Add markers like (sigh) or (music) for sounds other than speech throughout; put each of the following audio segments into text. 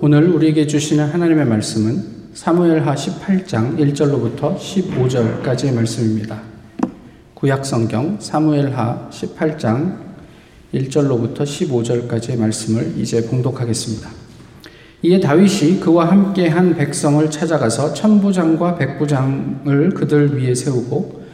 오늘 우리에게 주시는 하나님의 말씀은 사무엘하 18장 1절로부터 15절까지의 말씀입니다. 구약 성경 사무엘하 18장 1절로부터 15절까지의 말씀을 이제 봉독하겠습니다. 이에 다윗이 그와 함께 한 백성을 찾아가서 천부장과 백부장을 그들 위에 세우고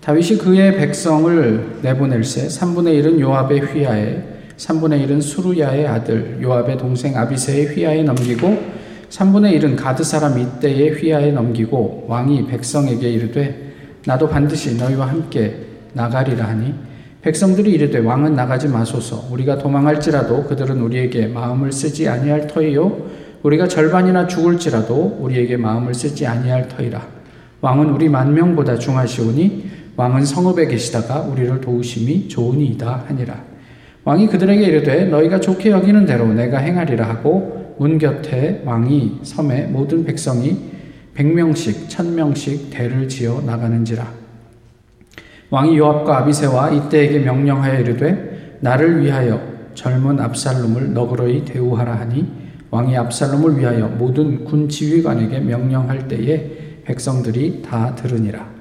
다윗이 그의 백성을 내보낼새 3분의 1은 요압의 휘하에 3분의 1은 수루야의 아들 요압의 동생 아비세의 휘하에 넘기고 3분의 1은 가드 사람 이때의 휘하에 넘기고 왕이 백성에게 이르되 나도 반드시 너희와 함께 나가리라 하니 백성들이 이르되 왕은 나가지 마소서. 우리가 도망할지라도 그들은 우리에게 마음을 쓰지 아니할 터이요 우리가 절반이나 죽을지라도 우리에게 마음을 쓰지 아니할 터이라. 왕은 우리 만 명보다 중하시오니 왕은 성읍에 계시다가 우리를 도우심이 좋으니이다 하니라 왕이 그들에게 이르되 너희가 좋게 여기는 대로 내가 행하리라 하고 문 곁에 왕이 섬에 모든 백성이 백명씩 천명씩 대를 지어 나가는지라. 왕이 요압과 아비세와 이때에게 명령하여 이르되 나를 위하여 젊은 압살롬을 너그러이 대우하라 하니 왕이 압살롬을 위하여 모든 군 지휘관에게 명령할 때에 백성들이 다 들으니라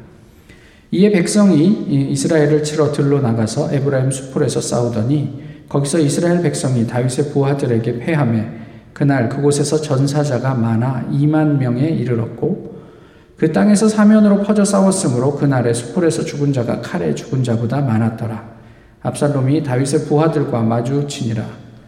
이에 백성이 이스라엘을 치러 들로 나가서 에브라임 수풀에서 싸우더니 거기서 이스라엘 백성이 다윗의 부하들에게 패함에 그날 그곳에서 전사자가 많아 2만 명에 이르렀고 그 땅에서 사면으로 퍼져 싸웠으므로 그날에 수풀에서 죽은 자가 칼에 죽은 자보다 많았더라. 압살롬이 다윗의 부하들과 마주치니라.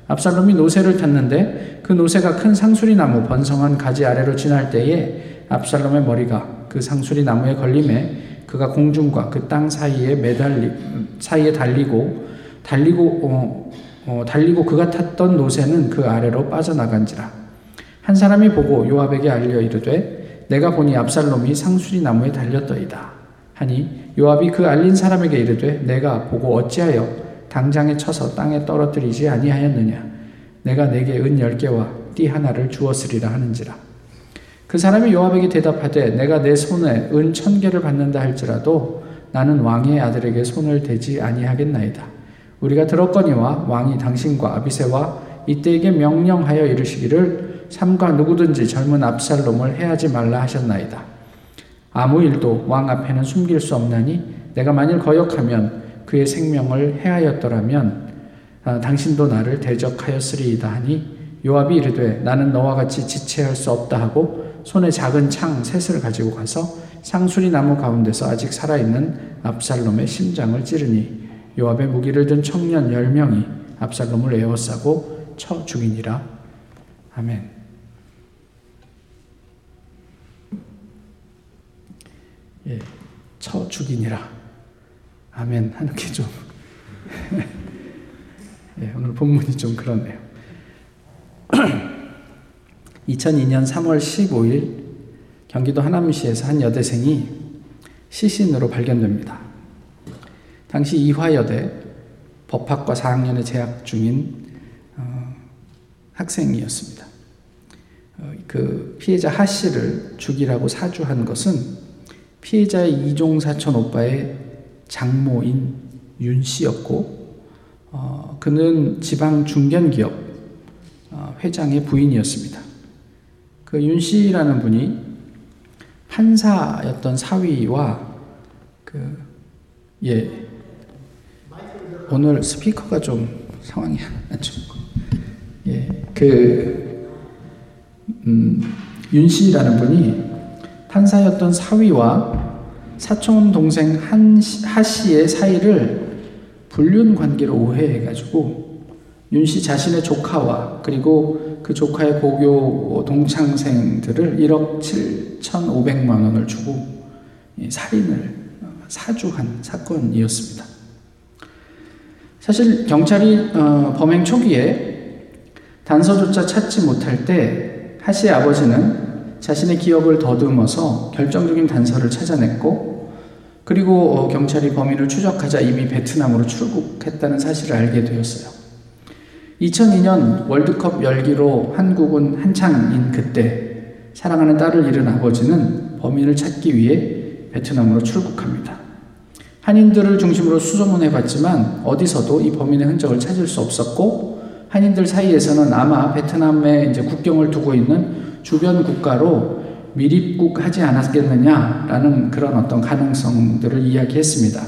압살롬이 노새를 탔는데 그 노새가 큰 상수리 나무 번성한 가지 아래로 지날 때에 압살롬의 머리가 그 상수리 나무에 걸림에 그가 공중과 그 땅 사이에 매달리 사이에 달리고 달리고 어, 어, 달리고 그가 탔던 노새는 그 아래로 빠져나간지라. 한 사람이 보고 요압에게 알려 이르되 내가 보니 압살롬이 상수리 나무에 달렸더이다. 하니 요압이 그 알린 사람에게 이르되 내가 보고 어찌하여 당장에 쳐서 땅에 떨어뜨리지 아니하였느냐? 내가 내게 은 열 개와 띠 하나를 주었으리라 하는지라 그 사람이 요압에게 대답하되 내가 내 손에 은 천 개를 받는다 할지라도 나는 왕의 아들에게 손을 대지 아니하겠나이다. 우리가 들었거니와 왕이 당신과 아비세와 이때에게 명령하여 이르시기를 삼가 누구든지 젊은 압살롬을 해하지 말라 하셨나이다. 아무 일도 왕 앞에는 숨길 수 없나니 내가 만일 거역하면 그의 생명을 해하였더라면 아, 당신도 나를 대적하였으리이다 하니 요압이 이르되 나는 너와 같이 지체할 수 없다 하고 손에 작은 창 셋을 가지고 가서 상수리 나무 가운데서 아직 살아있는 압살롬의 심장을 찌르니 요압의 무기를 든 청년 열 명이 압살롬을 에워싸고 쳐 죽이니라. 아멘. 예, 쳐 죽이니라. 아멘 하는 게 좀, (laughs) 예, 오늘 본문이 좀 그렇네요. 2002년 3월 15일 경기도 하남시에서 한 여대생이 시신으로 발견됩니다. 당시 이화여대 법학과 4학년에 재학 중인 어, 학생이었습니다. 어, 그 피해자 하 씨를 죽이라고 사주한 것은 피해자의 이종 사촌 오빠의 장모인 윤 씨였고, 어, 그는 지방 중견기업 어, 회장의 부인이었습니다. 그 윤 씨라는 분이 판사였던 사위와 그, 예, 오늘 스피커가 좀 상황이 안 좋고, 예, 그, 음, 윤 씨라는 분이 판사였던 사위와 사촌 동생 한, 하 씨의 사이를 불륜 관계로 오해해가지고 윤 씨 자신의 조카와 그리고 그 조카의 고교 동창생들을 1억 7,500만 원을 주고 살인을 사주한 사건이었습니다. 사실 경찰이 어, 범행 초기에 단서조차 찾지 못할 때 하씨의 아버지는 자신의 기억을 더듬어서 결정적인 단서를 찾아냈고 그리고 어, 경찰이 범인을 추적하자 이미 베트남으로 출국했다는 사실을 알게 되었어요. 2002년 월드컵 열기로 한국은 한창인 그때 사랑하는 딸을 잃은 아버지는 범인을 찾기 위해 베트남으로 출국합니다. 한인들을 중심으로 수소문해 봤지만 어디서도 이 범인의 흔적을 찾을 수 없었고 한인들 사이에서는 아마 베트남에 이제 국경을 두고 있는 주변 국가로 밀입국 하지 않았겠느냐라는 그런 어떤 가능성들을 이야기했습니다.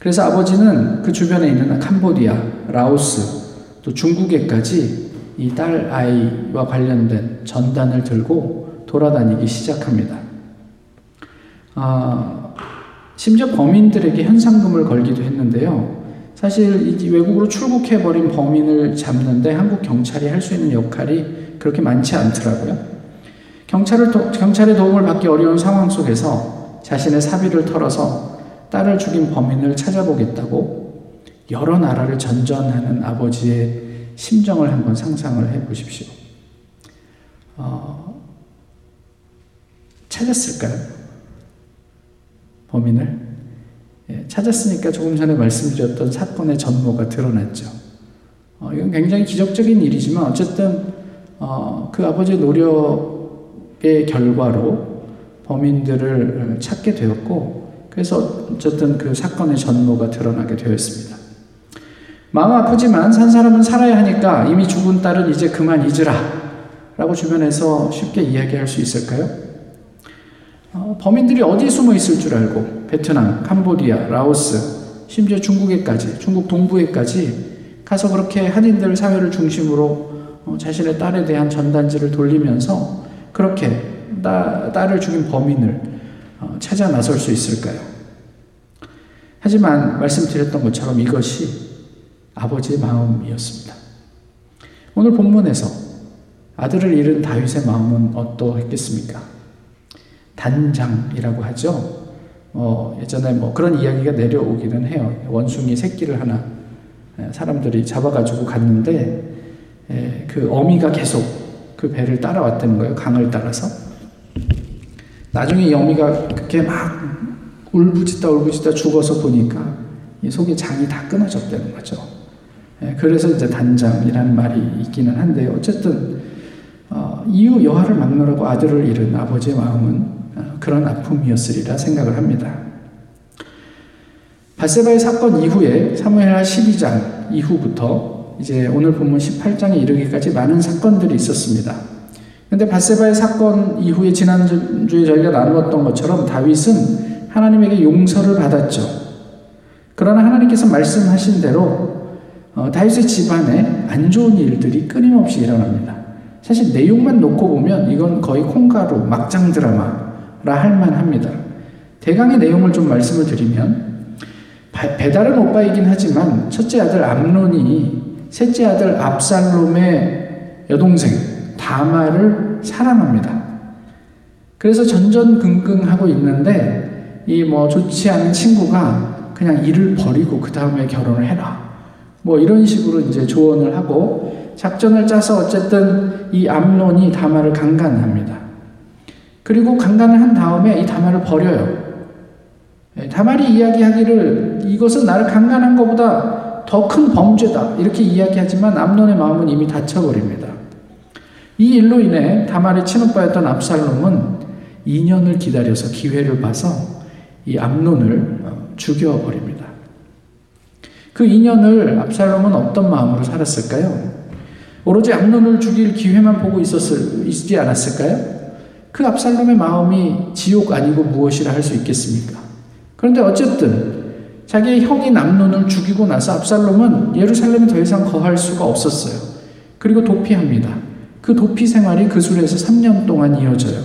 그래서 아버지는 그 주변에 있는 캄보디아, 라오스, 또 중국에까지 이 딸 아이와 관련된 전단을 들고 돌아다니기 시작합니다. 아, 심지어 범인들에게 현상금을 걸기도 했는데요. 사실 외국으로 출국해버린 범인을 잡는데 한국 경찰이 할 수 있는 역할이 그렇게 많지 않더라고요. 경찰을 도, 경찰의 도움을 받기 어려운 상황 속에서 자신의 사비를 털어서 딸을 죽인 범인을 찾아보겠다고 여러 나라를 전전하는 아버지의 심정을 한번 상상을 해 보십시오. 어, 찾았을까요? 범인을 예, 찾았으니까 조금 전에 말씀드렸던 사건의 전모가 드러났죠. 어, 이건 굉장히 기적적인 일이지만 어쨌든 어, 그 아버지의 노력의 결과로 범인들을 찾게 되었고 그래서 어쨌든 그 사건의 전모가 드러나게 되었습니다. 마음 아프지만 산 사람은 살아야 하니까 이미 죽은 딸은 이제 그만 잊으라 라고 주변에서 쉽게 이야기할 수 있을까요? 어, 범인들이 어디에 숨어 있을 줄 알고 베트남, 캄보디아, 라오스, 심지어 중국에까지, 중국 동부에까지 가서 그렇게 한인들 사회를 중심으로 어, 자신의 딸에 대한 전단지를 돌리면서 그렇게 따, 딸을 죽인 범인을 어, 찾아 나설 수 있을까요? 하지만 말씀드렸던 것처럼 이것이 아버지의 마음이었습니다. 오늘 본문에서 아들을 잃은 다윗의 마음은 어떠했겠습니까? 단장이라고 하죠. 어, 예전에 뭐 그런 이야기가 내려오기는 해요. 원숭이 새끼를 하나 사람들이 잡아가지고 갔는데 에, 그 어미가 계속 그 배를 따라왔다는 거예요. 강을 따라서. 나중에 이 어미가 그렇게 막 울부짖다 울부짖다 죽어서 보니까 이 속에 장이 다 끊어졌다는 거죠. 에, 그래서 이제 단장이라는 말이 있기는 한데 어쨌든 어, 이유 여하를 막느라고 아들을 잃은 아버지의 마음은 그런 아픔이었으리라 생각을 합니다. 바세바의 사건 이후에 사무엘하 12장 이후부터 이제 오늘 본문 18장에 이르기까지 많은 사건들이 있었습니다. 근데 바세바의 사건 이후에 지난주에 저희가 나누었던 것처럼 다윗은 하나님에게 용서를 받았죠. 그러나 하나님께서 말씀하신 대로 어, 다윗의 집안에 안 좋은 일들이 끊임없이 일어납니다. 사실 내용만 놓고 보면 이건 거의 콩가루, 막장 드라마, 할 만 합니다. 대강의 내용을 좀 말씀을 드리면 배달은 오빠이긴 하지만 첫째 아들 암론이 셋째 아들 압살롬의 여동생 다마를 사랑합니다. 그래서 전전긍긍하고 있는데 이 뭐 좋지 않은 친구가 그냥 일을 버리고 그 다음에 결혼을 해라. 뭐 이런 식으로 이제 조언을 하고 작전을 짜서 어쨌든 이 암론이 다마를 강간합니다. 그리고 강간을 한 다음에 이 다말을 버려요. 예, 다말이 이야기하기를 이것은 나를 강간한 것보다 더 큰 범죄다. 이렇게 이야기하지만 암론의 마음은 이미 닫혀버립니다. 이 일로 인해 다말의 친오빠였던 압살롬은 2년을 기다려서 기회를 봐서 이 암론을 어, 죽여버립니다. 그 2년을 압살롬은 어떤 마음으로 살았을까요? 오로지 암론을 죽일 기회만 보고 있었을, 있지 않았을까요? 그 압살롬의 마음이 지옥 아니고 무엇이라 할 수 있겠습니까? 그런데 어쨌든 자기의 형인 암론을 죽이고 나서 압살롬은 예루살렘에 더 이상 거할 수가 없었어요. 그리고 도피합니다. 그 도피 생활이 그 술에서 3년 동안 이어져요.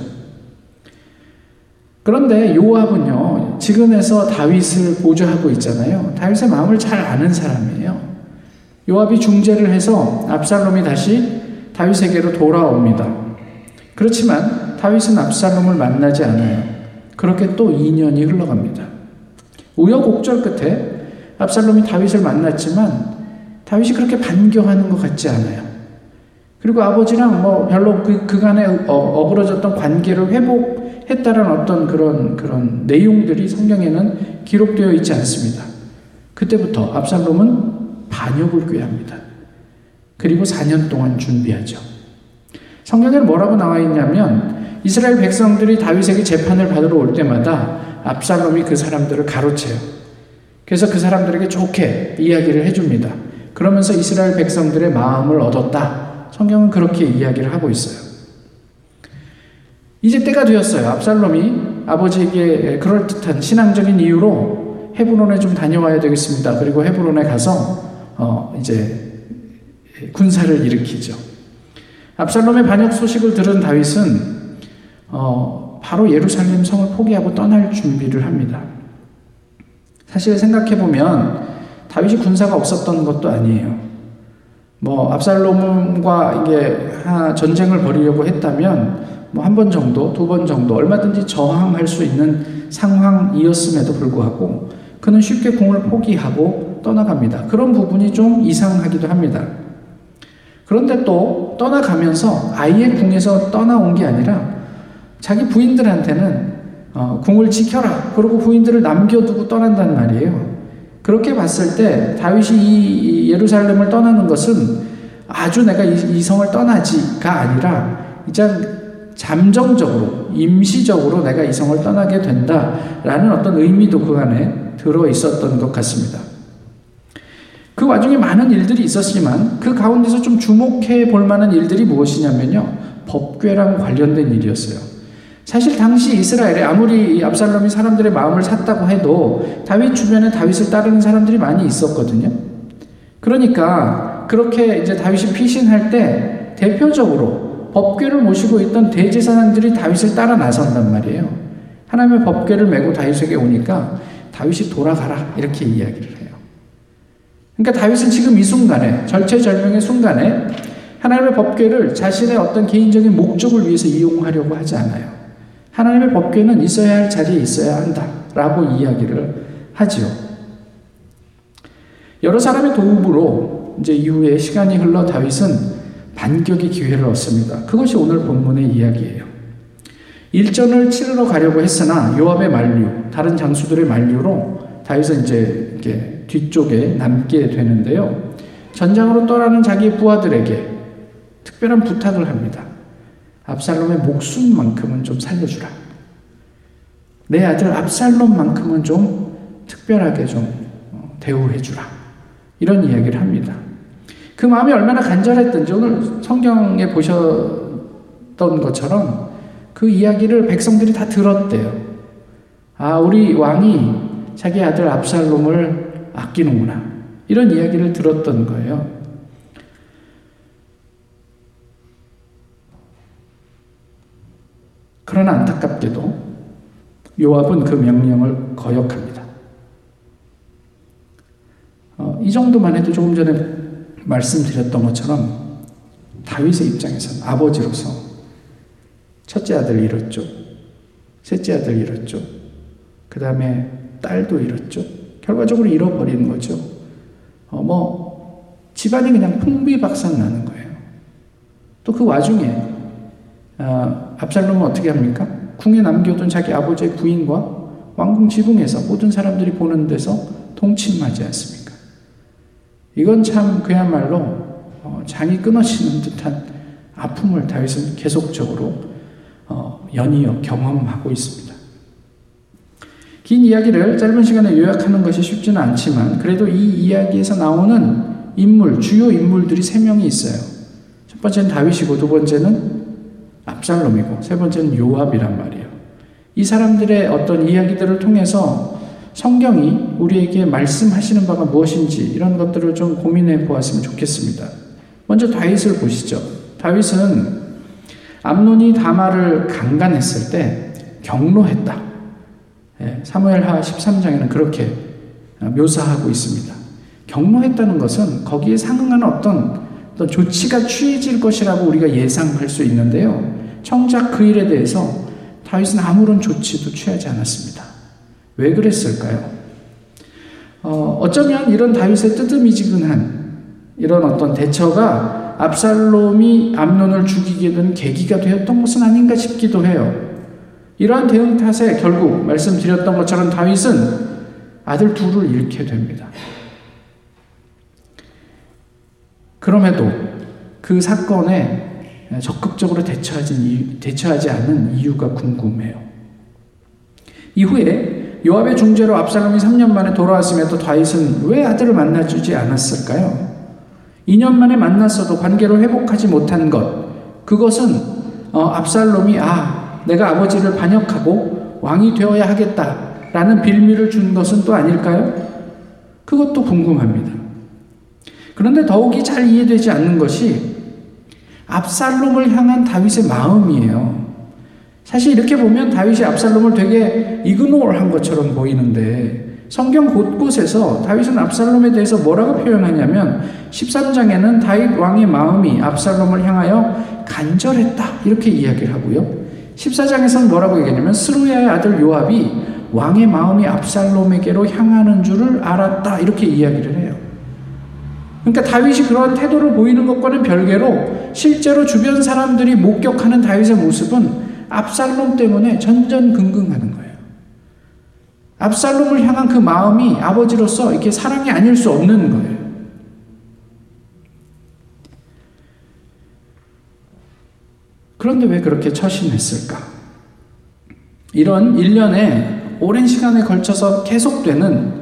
그런데 요압은요, 지금에서 다윗을 보좌하고 있잖아요. 다윗의 마음을 잘 아는 사람이에요. 요압이 중재를 해서 압살롬이 다시 다윗에게로 돌아옵니다. 그렇지만 다윗은 압살롬을 만나지 않아요. 그렇게 또 2년이 흘러갑니다. 우여곡절 끝에 압살롬이 다윗을 만났지만 다윗이 그렇게 반겨하는 것 같지 않아요. 그리고 아버지랑 뭐 별로 그, 그간에 어, 어그러졌던 관계를 회복 했다는 어떤 그런, 그런 내용들이 성경에는 기록되어 있지 않습니다. 그때부터 압살롬은 반역을 꾀합니다. 그리고 4년 동안 준비하죠. 성경에 뭐라고 나와 있냐면 이스라엘 백성들이 다윗에게 재판을 받으러 올 때마다 압살롬이 그 사람들을 가로채요. 그래서 그 사람들에게 좋게 이야기를 해줍니다. 그러면서 이스라엘 백성들의 마음을 얻었다. 성경은 그렇게 이야기를 하고 있어요. 이제 때가 되었어요. 압살롬이 아버지에게 그럴듯한 신앙적인 이유로 헤브론에 좀 다녀와야 되겠습니다. 그리고 헤브론에 가서 어 이제 군사를 일으키죠. 압살롬의 반역 소식을 들은 다윗은 어 바로 예루살렘 성을 포기하고 떠날 준비를 합니다. 사실 생각해 보면 다윗이 군사가 없었던 것도 아니에요. 뭐 압살롬과 이게 전쟁을 벌이려고 했다면 뭐 한 번 정도, 두 번 정도 얼마든지 저항할 수 있는 상황이었음에도 불구하고 그는 쉽게 공을 포기하고 떠나갑니다. 그런 부분이 좀 이상하기도 합니다. 그런데 또 떠나가면서 아이의 궁에서 떠나온 게 아니라 자기 부인들한테는 어, 궁을 지켜라. 그리고 부인들을 남겨두고 떠난단 말이에요. 그렇게 봤을 때 다윗이 이 예루살렘을 떠나는 것은 아주 내가 이, 성을 떠나지가 아니라 이제 잠정적으로 임시적으로 내가 이 성을 떠나게 된다라는 어떤 의미도 그 안에 들어 있었던 것 같습니다. 그 와중에 많은 일들이 있었지만 그 가운데서 좀 주목해 볼 만한 일들이 무엇이냐면요. 법궤랑 관련된 일이었어요. 사실 당시 이스라엘에 아무리 압살롬이 사람들의 마음을 샀다고 해도 다윗 주변에 다윗을 따르는 사람들이 많이 있었거든요. 그러니까 그렇게 이제 다윗이 피신할 때 대표적으로 법궤를 모시고 있던 대제사장들이 다윗을 따라 나선단 말이에요. 하나님의 법궤를 메고 다윗에게 오니까 다윗이 돌아가라 이렇게 이야기를 해요. 그러니까 다윗은 지금 이 순간에 절체절명의 순간에 하나님의 법궤를 자신의 어떤 개인적인 목적을 위해서 이용하려고 하지 않아요. 하나님의 법궤는 있어야 할 자리에 있어야 한다라고 이야기를 하지요. 여러 사람의 도움으로 이제 이후에 시간이 흘러 다윗은 반격의 기회를 얻습니다. 그것이 오늘 본문의 이야기예요. 일전을 치르러 가려고 했으나 요압의 만류, 다른 장수들의 만류로 다윗은 이제 이렇게 뒤쪽에 남게 되는데요. 전장으로 떠나는 자기 부하들에게 특별한 부탁을 합니다. 압살롬의 목숨만큼은 좀 살려주라. 내 아들 압살롬만큼은 좀 특별하게 좀 어, 대우해주라. 이런 이야기를 합니다. 그 마음이 얼마나 간절했던지 오늘 성경에 보셨던 것처럼 그 이야기를 백성들이 다 들었대요. 아, 우리 왕이 자기 아들 압살롬을 아끼는구나. 이런 이야기를 들었던 거예요. 그러나 안타깝게도 요압은 그 명령을 거역합니다. 어, 이 정도만 해도 조금 전에 말씀드렸던 것처럼 다윗의 입장에서는 아버지로서 첫째 아들 잃었죠. 셋째 아들 잃었죠. 그 다음에 딸도 잃었죠. 결과적으로 잃어버리는 거죠. 어, 뭐, 집안이 그냥 풍비박산 나는 거예요. 또 그 와중에, 어, 압살롬은 어떻게 합니까? 궁에 남겨둔 자기 아버지의 부인과 왕궁 지붕에서 모든 사람들이 보는 데서 동침하지 않습니다. 이건 참 그야말로 어, 장이 끊어지는 듯한 아픔을 다윗은 계속적으로 어, 연이어 경험하고 있습니다. 긴 이야기를 짧은 시간에 요약하는 것이 쉽지는 않지만 그래도 이 이야기에서 나오는 인물, 주요 인물들이 세 명이 있어요. 첫 번째는 다윗이고 두 번째는 압살롬이고 세 번째는 요압이란 말이에요. 이 사람들의 어떤 이야기들을 통해서 성경이 우리에게 말씀하시는 바가 무엇인지 이런 것들을 좀 고민해 보았으면 좋겠습니다. 먼저 다윗을 보시죠. 다윗은 암논이 다마를 강간했을 때 경로했다. 예, 사무엘하 13장에는 그렇게 묘사하고 있습니다. 경로했다는 것은 거기에 상응하는 어떤, 어떤 조치가 취해질 것이라고 우리가 예상할 수 있는데요. 정작 그 일에 대해서 다윗은 아무런 조치도 취하지 않았습니다. 왜 그랬을까요? 어, 어쩌면 이런 다윗의 뜨드미지근한 이런 어떤 대처가 압살롬이 암론을 죽이게 된 계기가 되었던 것은 아닌가 싶기도 해요. 이러한 대응 탓에 결국 말씀드렸던 것처럼 다윗은 아들 둘을 잃게 됩니다. 그럼에도 그 사건에 적극적으로 대처하지, 대처하지 않은 이유가 궁금해요. 이후에 요압의 중재로 압살롬이 3년 만에 돌아왔음에도 다윗은 왜 아들을 만나주지 않았을까요? 2년 만에 만났어도 관계를 회복하지 못한 것, 그것은 어, 압살롬이 아, 내가 아버지를 반역하고 왕이 되어야 하겠다라는 빌미를 준 것은 또 아닐까요? 그것도 궁금합니다. 그런데 더욱이 잘 이해되지 않는 것이 압살롬을 향한 다윗의 마음이에요. 사실 이렇게 보면 다윗이 압살롬을 되게 이그노어한 것처럼 보이는데 성경 곳곳에서 다윗은 압살롬에 대해서 뭐라고 표현하냐면 13장에는 다윗 왕의 마음이 압살롬을 향하여 간절했다 이렇게 이야기를 하고요. 14장에서는 뭐라고 얘기하냐면 스루야의 아들 요압이 왕의 마음이 압살롬에게로 향하는 줄을 알았다 이렇게 이야기를 해요. 그러니까 다윗이 그런 태도를 보이는 것과는 별개로 실제로 주변 사람들이 목격하는 다윗의 모습은 압살롬 때문에 전전긍긍하는 거예요. 압살롬을 향한 그 마음이 아버지로서 이렇게 사랑이 아닐 수 없는 거예요. 그런데 왜 그렇게 처신했을까? 이런 일련의 오랜 시간에 걸쳐서 계속되는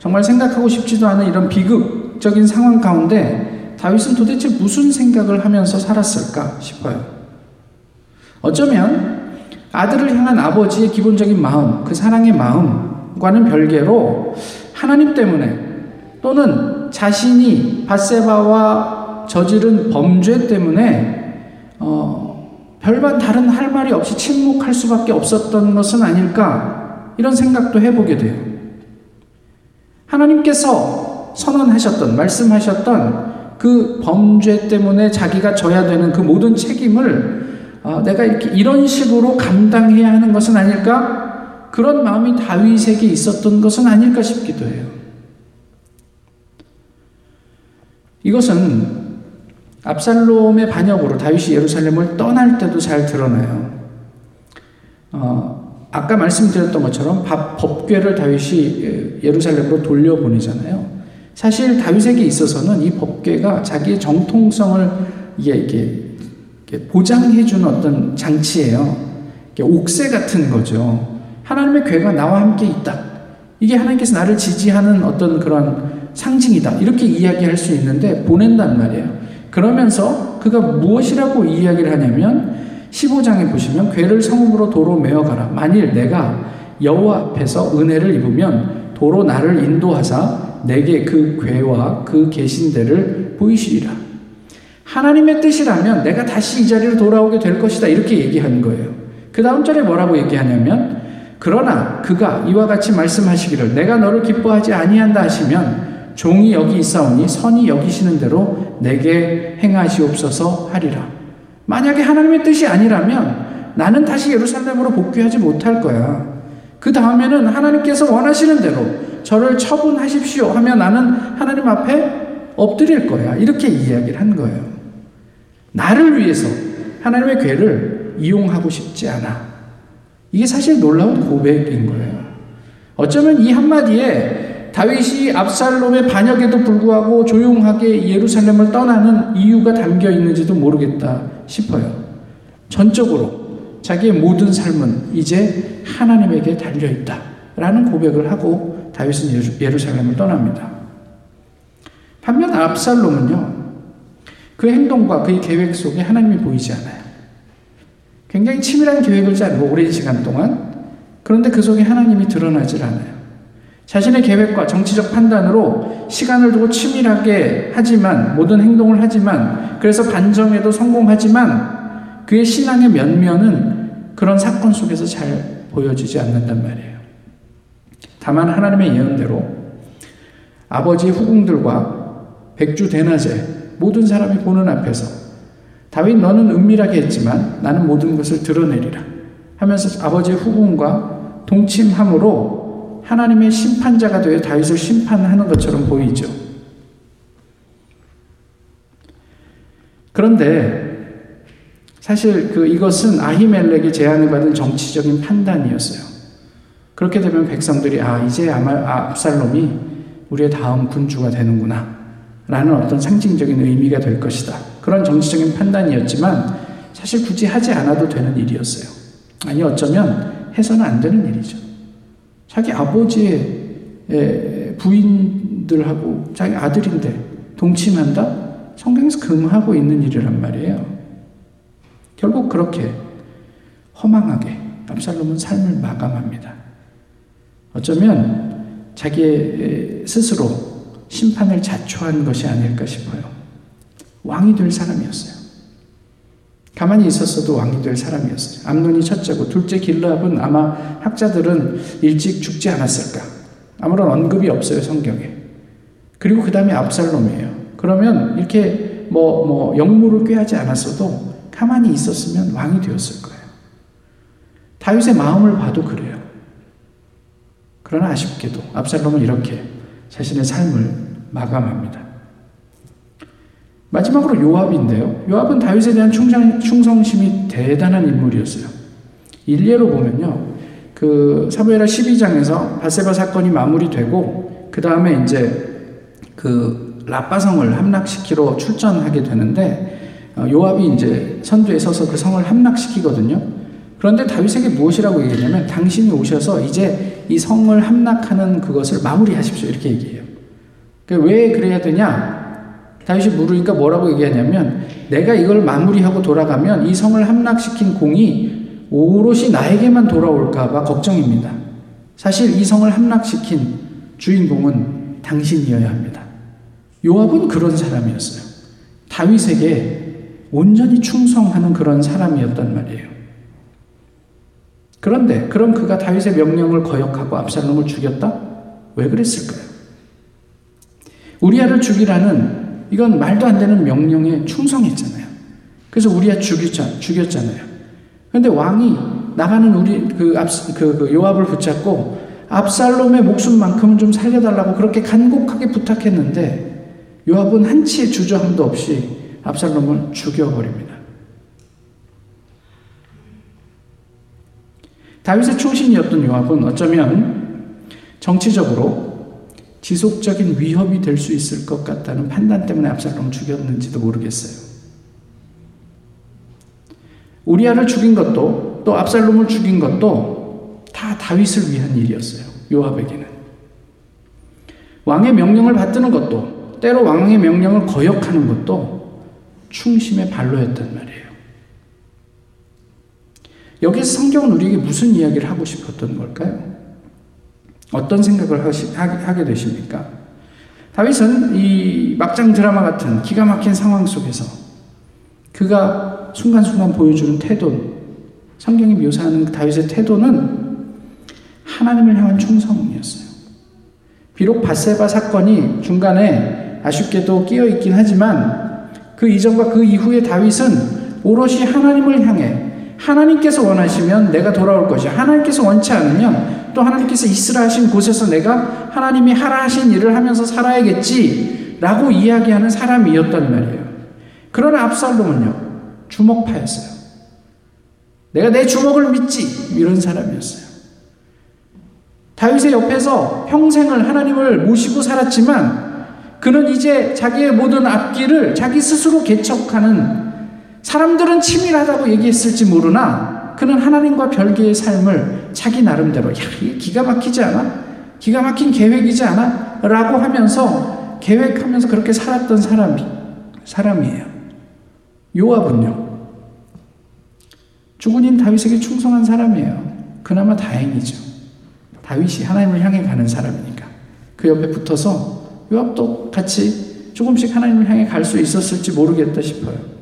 정말 생각하고 싶지도 않은 이런 비극적인 상황 가운데 다윗은 도대체 무슨 생각을 하면서 살았을까 싶어요. 어쩌면 아들을 향한 아버지의 기본적인 마음, 그 사랑의 마음, 과는 별개로 하나님 때문에 또는 자신이 바세바와 저지른 범죄 때문에 어, 별반 다른 할 말이 없이 침묵할 수밖에 없었던 것은 아닐까 이런 생각도 해보게 돼요. 하나님께서 선언하셨던 말씀하셨던 그 범죄 때문에 자기가 져야 되는 그 모든 책임을 어, 내가 이렇게 이런 식으로 감당해야 하는 것은 아닐까 그런 마음이 다윗에게 있었던 것은 아닐까 싶기도 해요. 이것은 압살롬의 반역으로 다윗이 예루살렘을 떠날 때도 잘 드러나요. 어, 아까 말씀드렸던 것처럼 밥, 법궤를 다윗이 예루살렘으로 돌려보내잖아요. 사실 다윗에게 있어서는 이 법궤가 자기의 정통성을 이게, 이게 보장해준 어떤 장치예요. 옥새 같은 거죠. 하나님의 괴가 나와 함께 있다. 이게 하나님께서 나를 지지하는 어떤 그런 상징이다. 이렇게 이야기할 수 있는데 보낸단 말이에요. 그러면서 그가 무엇이라고 이야기를 하냐면 15장에 보시면 괴를 성읍으로 도로 메어 가라. 만일 내가 여호와 앞에서 은혜를 입으면 도로 나를 인도하사 내게 그 괴와 그 계신 데를 보이시리라. 하나님의 뜻이라면 내가 다시 이 자리로 돌아오게 될 것이다. 이렇게 얘기하는 거예요. 그 다음 절에 뭐라고 얘기하냐면 그러나 그가 이와 같이 말씀하시기를 내가 너를 기뻐하지 아니한다 하시면 종이 여기 있사오니 선이 여기시는 대로 내게 행하시옵소서 하리라. 만약에 하나님의 뜻이 아니라면 나는 다시 예루살렘으로 복귀하지 못할 거야. 그 다음에는 하나님께서 원하시는 대로 저를 처분하십시오 하면 나는 하나님 앞에 엎드릴 거야. 이렇게 이야기를 한 거예요. 나를 위해서 하나님의 괴를 이용하고 싶지 않아. 이게 사실 놀라운 고백인 거예요. 어쩌면 이 한마디에 다윗이 압살롬의 반역에도 불구하고 조용하게 예루살렘을 떠나는 이유가 담겨 있는지도 모르겠다 싶어요. 전적으로 자기의 모든 삶은 이제 하나님에게 달려 있다. 라는 고백을 하고 다윗은 예루살렘을 떠납니다. 반면 압살롬은요, 그 행동과 그의 계획 속에 하나님이 보이지 않아요. 굉장히 치밀한 계획을 짜고 오랜 시간 동안 그런데 그 속에 하나님이 드러나질 않아요. 자신의 계획과 정치적 판단으로 시간을 두고 치밀하게 하지만 모든 행동을 하지만 그래서 반정에도 성공하지만 그의 신앙의 면면은 그런 사건 속에서 잘 보여지지 않는단 말이에요. 다만 하나님의 예언대로 아버지의 후궁들과 백주 대낮에 모든 사람이 보는 앞에서 다윗 너는 은밀하게 했지만 나는 모든 것을 드러내리라 하면서 아버지의 후궁과 동침함으로 하나님의 심판자가 되어 다윗을 심판하는 것처럼 보이죠. 그런데 사실 그 이것은 아히멜렉이 제안을 받은 정치적인 판단이었어요. 그렇게 되면 백성들이 아 이제 아마 압살롬이 우리의 다음 군주가 되는구나 라는 어떤 상징적인 의미가 될 것이다. 그런 정치적인 판단이었지만 사실 굳이 하지 않아도 되는 일이었어요. 아니 어쩌면 해서는 안 되는 일이죠. 자기 아버지의 부인들하고 자기 아들인데 동침한다? 성경에서 금하고 있는 일이란 말이에요. 결국 그렇게 허망하게 압살롬은 삶을 마감합니다. 어쩌면 자기 스스로 심판을 자초한 것이 아닐까 싶어요. 왕이 될 사람이었어요. 가만히 있었어도 왕이 될 사람이었어요. 암논이 첫째고 둘째 길라압은 아마 학자들은 일찍 죽지 않았을까. 아무런 언급이 없어요 성경에. 그리고 그 다음에 압살롬이에요. 그러면 이렇게 뭐, 뭐, 영무를 꾀하지 않았어도 가만히 있었으면 왕이 되었을 거예요. 다윗의 마음을 봐도 그래요. 그러나 아쉽게도 압살롬은 이렇게 자신의 삶을 마감합니다. 마지막으로 요압인데요. 요압은 다윗에 대한 충성, 충성심이 대단한 인물이었어요. 일례로 보면요. 그 사무엘하 12장에서 바세바 사건이 마무리되고 그 다음에 이제 그 라빠성을 함락시키러 출전하게 되는데 어, 요압이 이제 선두에 서서 그 성을 함락시키거든요. 그런데 다윗에게 무엇이라고 얘기했냐면 당신이 오셔서 이제 이 성을 함락하는 그것을 마무리하십시오 이렇게 얘기해요. 그러니까 왜 그래야 되냐? 다윗이 물으니까 뭐라고 얘기하냐면 내가 이걸 마무리하고 돌아가면 이 성을 함락시킨 공이 오롯이 나에게만 돌아올까봐 걱정입니다. 사실 이 성을 함락시킨 주인공은 당신이어야 합니다. 요압은 그런 사람이었어요. 다윗에게 온전히 충성하는 그런 사람이었단 말이에요. 그런데 그럼 그가 다윗의 명령을 거역하고 압살롬을 죽였다? 왜 그랬을까요? 우리아를 죽이라는 이건 말도 안 되는 명령에 충성했잖아요. 그래서 우리야 죽였잖, 죽였잖아요. 그런데 왕이 나가는 우리 그, 압, 그, 그 요압을 붙잡고 압살롬의 목숨만큼은 좀 살려달라고 그렇게 간곡하게 부탁했는데 요압은 한치의 주저함도 없이 압살롬을 죽여버립니다. 다윗의 충신이었던 요압은 어쩌면 정치적으로 지속적인 위협이 될 수 있을 것 같다는 판단 때문에 압살롬을 죽였는지도 모르겠어요. 우리아를 죽인 것도 또 압살롬을 죽인 것도 다 다윗을 위한 일이었어요. 요압에게는. 왕의 명령을 받드는 것도 때로 왕의 명령을 거역하는 것도 충심의 발로였단 말이에요. 여기서 성경은 우리에게 무슨 이야기를 하고 싶었던 걸까요? 어떤 생각을 하시, 하게 되십니까? 다윗은 이 막장 드라마 같은 기가 막힌 상황 속에서 그가 순간순간 보여주는 태도, 성경이 묘사하는 그 다윗의 태도는 하나님을 향한 충성이었어요. 비록 바세바 사건이 중간에 아쉽게도 끼어 있긴 하지만 그 이전과 그 이후에 다윗은 오롯이 하나님을 향해 하나님께서 원하시면 내가 돌아올 것이 하나님께서 원치 않으면 또 하나님께서 있으라 하신 곳에서 내가 하나님이 하라 하신 일을 하면서 살아야겠지 라고 이야기하는 사람이었단 말이에요. 그러나 압살롬은요, 주먹파였어요. 내가 내 주먹을 믿지! 이런 사람이었어요. 다윗의 옆에서 평생을 하나님을 모시고 살았지만 그는 이제 자기의 모든 앞길을 자기 스스로 개척하는 사람들은 치밀하다고 얘기했을지 모르나 그는 하나님과 별개의 삶을 자기 나름대로, 야, 이게 기가 막히지 않아? 기가 막힌 계획이지 않아? 라고 하면서 계획하면서 그렇게 살았던 사람이, 사람이에요. 요압은요, 주군인 다윗에게 충성한 사람이에요. 그나마 다행이죠. 다윗이 하나님을 향해 가는 사람이니까. 그 옆에 붙어서 요압도 같이 조금씩 하나님을 향해 갈 수 있었을지 모르겠다 싶어요.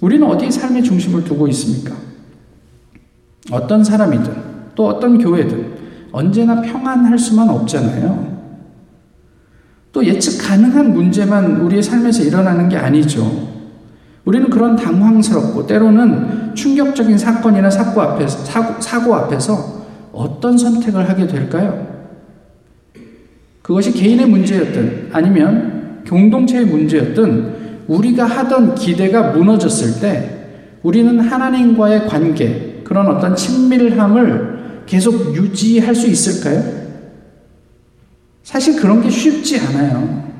우리는 어디에 삶의 중심을 두고 있습니까? 어떤 사람이든 또 어떤 교회든 언제나 평안할 수만 없잖아요. 또 예측 가능한 문제만 우리의 삶에서 일어나는 게 아니죠. 우리는 그런 당황스럽고 때로는 충격적인 사건이나 사고 앞에서, 사고, 사고 앞에서 어떤 선택을 하게 될까요? 그것이 개인의 문제였든 아니면 공동체의 문제였든 우리가 하던 기대가 무너졌을 때 우리는 하나님과의 관계, 그런 어떤 친밀함을 계속 유지할 수 있을까요? 사실 그런 게 쉽지 않아요.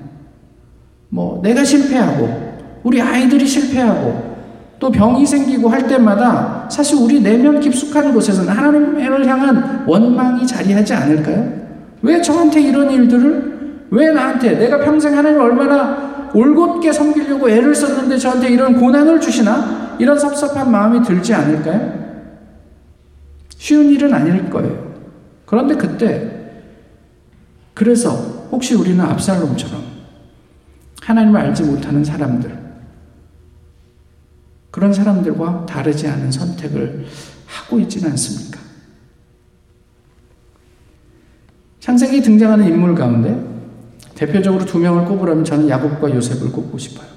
뭐, 내가 실패하고, 우리 아이들이 실패하고, 또 병이 생기고 할 때마다 사실 우리 내면 깊숙한 곳에서는 하나님을 향한 원망이 자리하지 않을까요? 왜 저한테 이런 일들을? 왜 나한테? 내가 평생 하나님을 얼마나 올곧게 섬기려고 애를 썼는데 저한테 이런 고난을 주시나? 이런 섭섭한 마음이 들지 않을까요? 쉬운 일은 아닐 거예요. 그런데 그때 그래서 혹시 우리는 압살롬처럼 하나님을 알지 못하는 사람들 그런 사람들과 다르지 않은 선택을 하고 있지는 않습니까? 창세기 등장하는 인물 가운데 대표적으로 두 명을 꼽으라면 저는 야곱과 요셉을 꼽고 싶어요.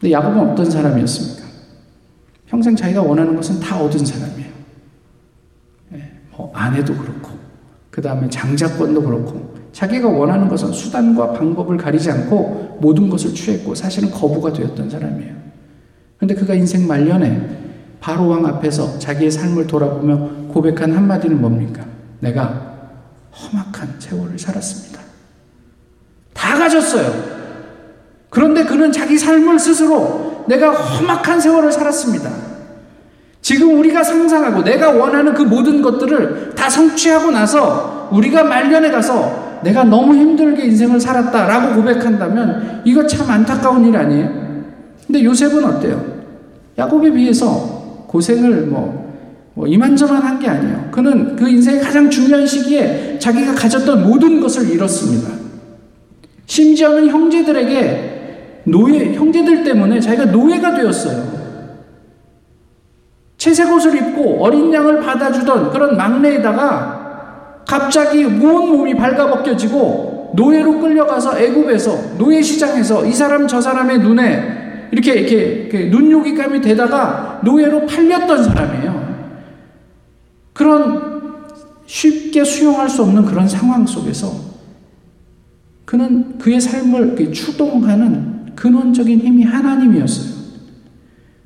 근데 야곱은 어떤 사람이었습니까? 평생 자기가 원하는 것은 다 얻은 사람이에요. 네, 뭐 아내도 그렇고, 그 다음에 장자권도 그렇고, 자기가 원하는 것은 수단과 방법을 가리지 않고 모든 것을 취했고 사실은 거부가 되었던 사람이에요. 근데 그가 인생 말년에 바로 왕 앞에서 자기의 삶을 돌아보며 고백한 한마디는 뭡니까? 내가 험악한 세월을 살았습니다. 다 가졌어요. 그런데 그는 자기 삶을 스스로 내가 험악한 세월을 살았습니다. 지금 우리가 상상하고 내가 원하는 그 모든 것들을 다 성취하고 나서 우리가 말년에 가서 내가 너무 힘들게 인생을 살았다라고 고백한다면 이거 참 안타까운 일 아니에요? 근데 요셉은 어때요? 야곱에 비해서 고생을 뭐, 뭐 이만저만 한 게 아니에요. 그는 그 인생의 가장 중요한 시기에 자기가 가졌던 모든 것을 잃었습니다. 심지어는 형제들에게 노예, 형제들 때문에 자기가 노예가 되었어요. 채색 옷을 입고 어린 양을 받아주던 그런 막내에다가 갑자기 온 몸이 발가벗겨지고 노예로 끌려가서 애굽에서 노예 시장에서 이 사람 저 사람의 눈에 이렇게 이렇게, 이렇게 눈요기감이 되다가 노예로 팔렸던 사람이에요. 그런 쉽게 수용할 수 없는 그런 상황 속에서 그는 그의 삶을 추동하는 근원적인 힘이 하나님이었어요.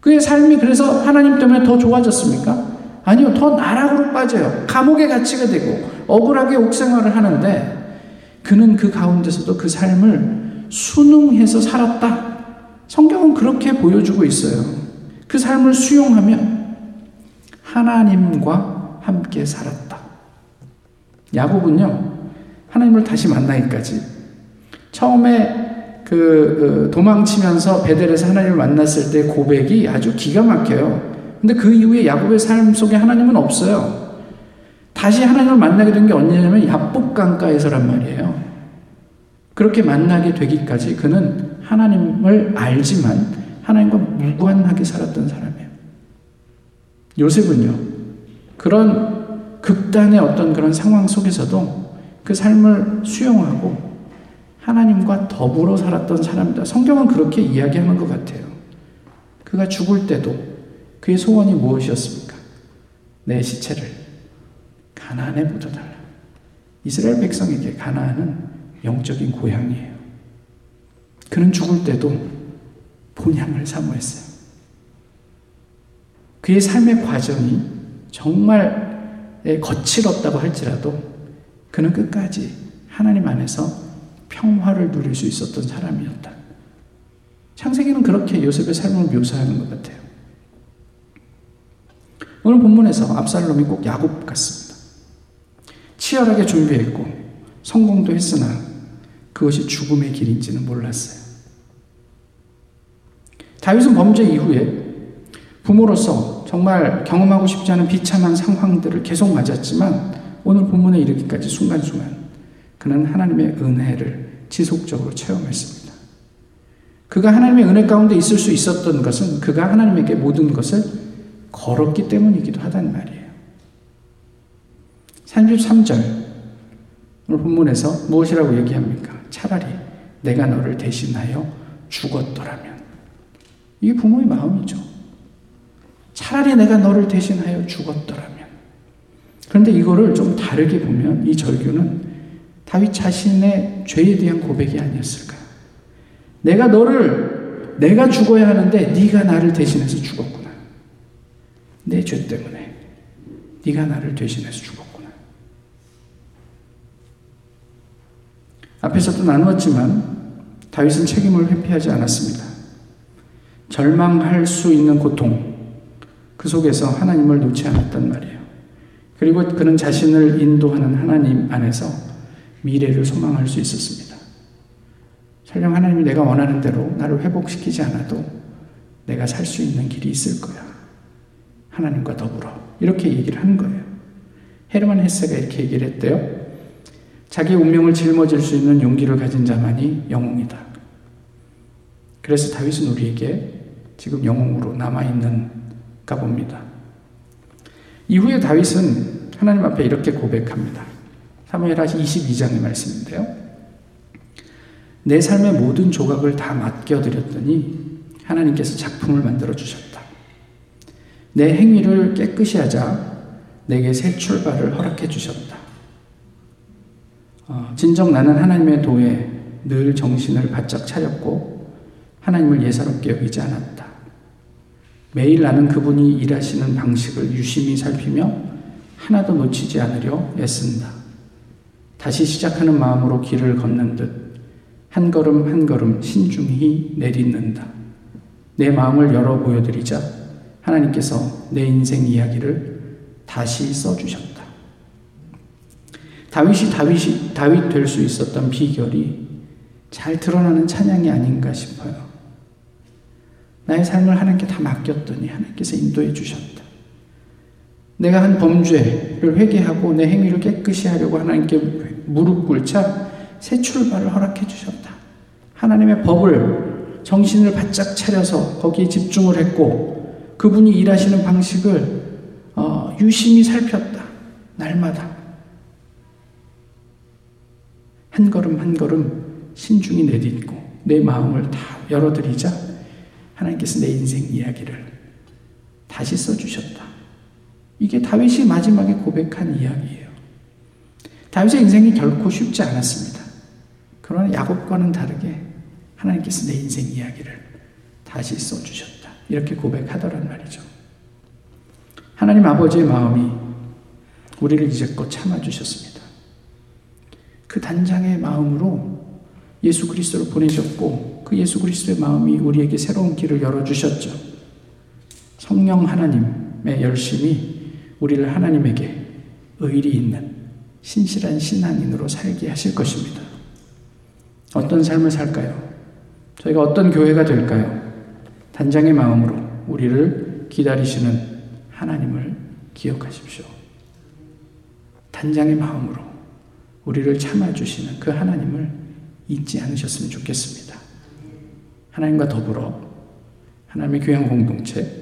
그의 삶이 그래서 하나님 때문에 더 좋아졌습니까? 아니요, 더 나락으로 빠져요. 감옥에 갇히게 되고 억울하게 옥생활을 하는데 그는 그 가운데서도 그 삶을 순응해서 살았다. 성경은 그렇게 보여주고 있어요. 그 삶을 수용하며 하나님과 함께 살았다. 야곱은요, 하나님을 다시 만나기까지 처음에 그, 그 도망치면서 베델에서 하나님을 만났을 때 고백이 아주 기가 막혀요. 근데 그 이후에 야곱의 삶 속에 하나님은 없어요. 다시 하나님을 만나게 된 게 언제냐면 야복 강가에서란 말이에요. 그렇게 만나게 되기까지 그는 하나님을 알지만 하나님과 무관하게 살았던 사람이에요. 요셉은요, 그런 극단의 어떤 그런 상황 속에서도 그 삶을 수용하고 하나님과 더불어 살았던 사람이다. 성경은 그렇게 이야기하는 것 같아요. 그가 죽을 때도 그의 소원이 무엇이었습니까? 내 시체를 가나안에 묻어달라. 이스라엘 백성에게 가나안은 영적인 고향이에요. 그는 죽을 때도 본향을 사모했어요. 그의 삶의 과정이 정말 거칠었다고 할지라도 그는 끝까지 하나님 안에서 평화를 누릴 수 있었던 사람이었다. 창세기는 그렇게 요셉의 삶을 묘사하는 것 같아요. 오늘 본문에서 압살롬이 꼭 야곱 같습니다. 치열하게 준비했고 성공도 했으나 그것이 죽음의 길인지는 몰랐어요. 다윗은 범죄 이후에 부모로서 정말 경험하고 싶지 않은 비참한 상황들을 계속 맞았지만 오늘 본문에 이르기까지 순간순간 그는 하나님의 은혜를 지속적으로 체험했습니다. 그가 하나님의 은혜 가운데 있을 수 있었던 것은 그가 하나님에게 모든 것을 걸었기 때문이기도 하단 말이에요. 33절 오늘 본문에서 무엇이라고 얘기합니까? 차라리 내가 너를 대신하여 죽었더라면 이게 부모의 마음이죠. 차라리 내가 너를 대신하여 죽었더라면 그런데 이거를 좀 다르게 보면 이 절규는 다윗 자신의 죄에 대한 고백이 아니었을까요? 내가 너를 내가 죽어야 하는데 네가 나를 대신해서 죽었구나. 내 죄 때문에 네가 나를 대신해서 죽었구나. 앞에서도 나누었지만 다윗은 책임을 회피하지 않았습니다. 절망할 수 있는 고통 그 속에서 하나님을 놓지 않았단 말이에요. 그리고 그는 자신을 인도하는 하나님 안에서 미래를 소망할 수 있었습니다. 설령 하나님이 내가 원하는 대로 나를 회복시키지 않아도 내가 살 수 있는 길이 있을 거야. 하나님과 더불어. 이렇게 얘기를 하는 거예요. 헤르만 헤세가 이렇게 얘기를 했대요. 자기 운명을 짊어질 수 있는 용기를 가진 자만이 영웅이다. 그래서 다윗은 우리에게 지금 영웅으로 남아있는가 봅니다. 이후에 다윗은 하나님 앞에 이렇게 고백합니다. 사무엘하 22장의 말씀인데요. 내 삶의 모든 조각을 다 맡겨드렸더니 하나님께서 작품을 만들어 주셨다. 내 행위를 깨끗이 하자 내게 새 출발을 허락해 주셨다. 어, 진정 나는 하나님의 도에 늘 정신을 바짝 차렸고 하나님을 예사롭게 여기지 않았다. 매일 나는 그분이 일하시는 방식을 유심히 살피며 하나도 놓치지 않으려 애쓴다. 다시 시작하는 마음으로 길을 걷는 듯 한 걸음 한 걸음 신중히 내딛는다. 내 마음을 열어 보여드리자 하나님께서 내 인생 이야기를 다시 써주셨다. 다윗이 다윗이 다윗 될 수 있었던 비결이 잘 드러나는 찬양이 아닌가 싶어요. 나의 삶을 하나님께 다 맡겼더니 하나님께서 인도해 주셨다. 내가 한 범죄를 회개하고 내 행위를 깨끗이 하려고 하나님께 무릎 꿇자 새 출발을 허락해 주셨다. 하나님의 법을 정신을 바짝 차려서 거기에 집중을 했고 그분이 일하시는 방식을 어, 유심히 살폈다. 날마다 한 걸음 한 걸음 신중히 내딛고 내 마음을 다 열어드리자 하나님께서 내 인생 이야기를 다시 써주셨다. 이게 다윗이 마지막에 고백한 이야기예요. 다윗의 인생이 결코 쉽지 않았습니다. 그러나 야곱과는 다르게 하나님께서 내 인생 이야기를 다시 써주셨다. 이렇게 고백하더란 말이죠. 하나님 아버지의 마음이 우리를 이제껏 참아주셨습니다. 그 단장의 마음으로 예수 그리스도를 보내셨고 그 예수 그리스도의 마음이 우리에게 새로운 길을 열어주셨죠. 성령 하나님의 열심이 우리를 하나님에게 의리 있는 신실한 신앙인으로 살게 하실 것입니다. 어떤 삶을 살까요? 저희가 어떤 교회가 될까요? 단장의 마음으로 우리를 기다리시는 하나님을 기억하십시오. 단장의 마음으로 우리를 참아주시는 그 하나님을 잊지 않으셨으면 좋겠습니다. 하나님과 더불어 하나님의 귀한 공동체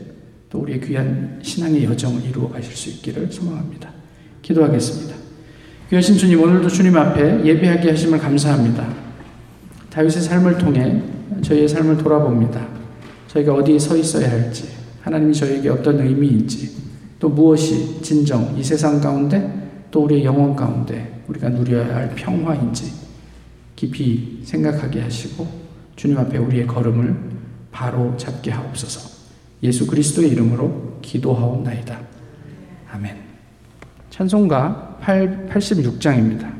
또 우리의 귀한 신앙의 여정을 이루어 가실 수 있기를 소망합니다. 기도하겠습니다. 귀하신 주님 오늘도 주님 앞에 예배하게 하심을 감사합니다. 다윗의 삶을 통해 저희의 삶을 돌아봅니다. 저희가 어디에 서 있어야 할지, 하나님이 저에게 어떤 의미인지, 또 무엇이 진정 이 세상 가운데 또 우리의 영혼 가운데 우리가 누려야 할 평화인지 깊이 생각하게 하시고 주님 앞에 우리의 걸음을 바로 잡게 하옵소서. 예수 그리스도의 이름으로 기도하옵나이다. 아멘. 찬송가 8, 86장입니다.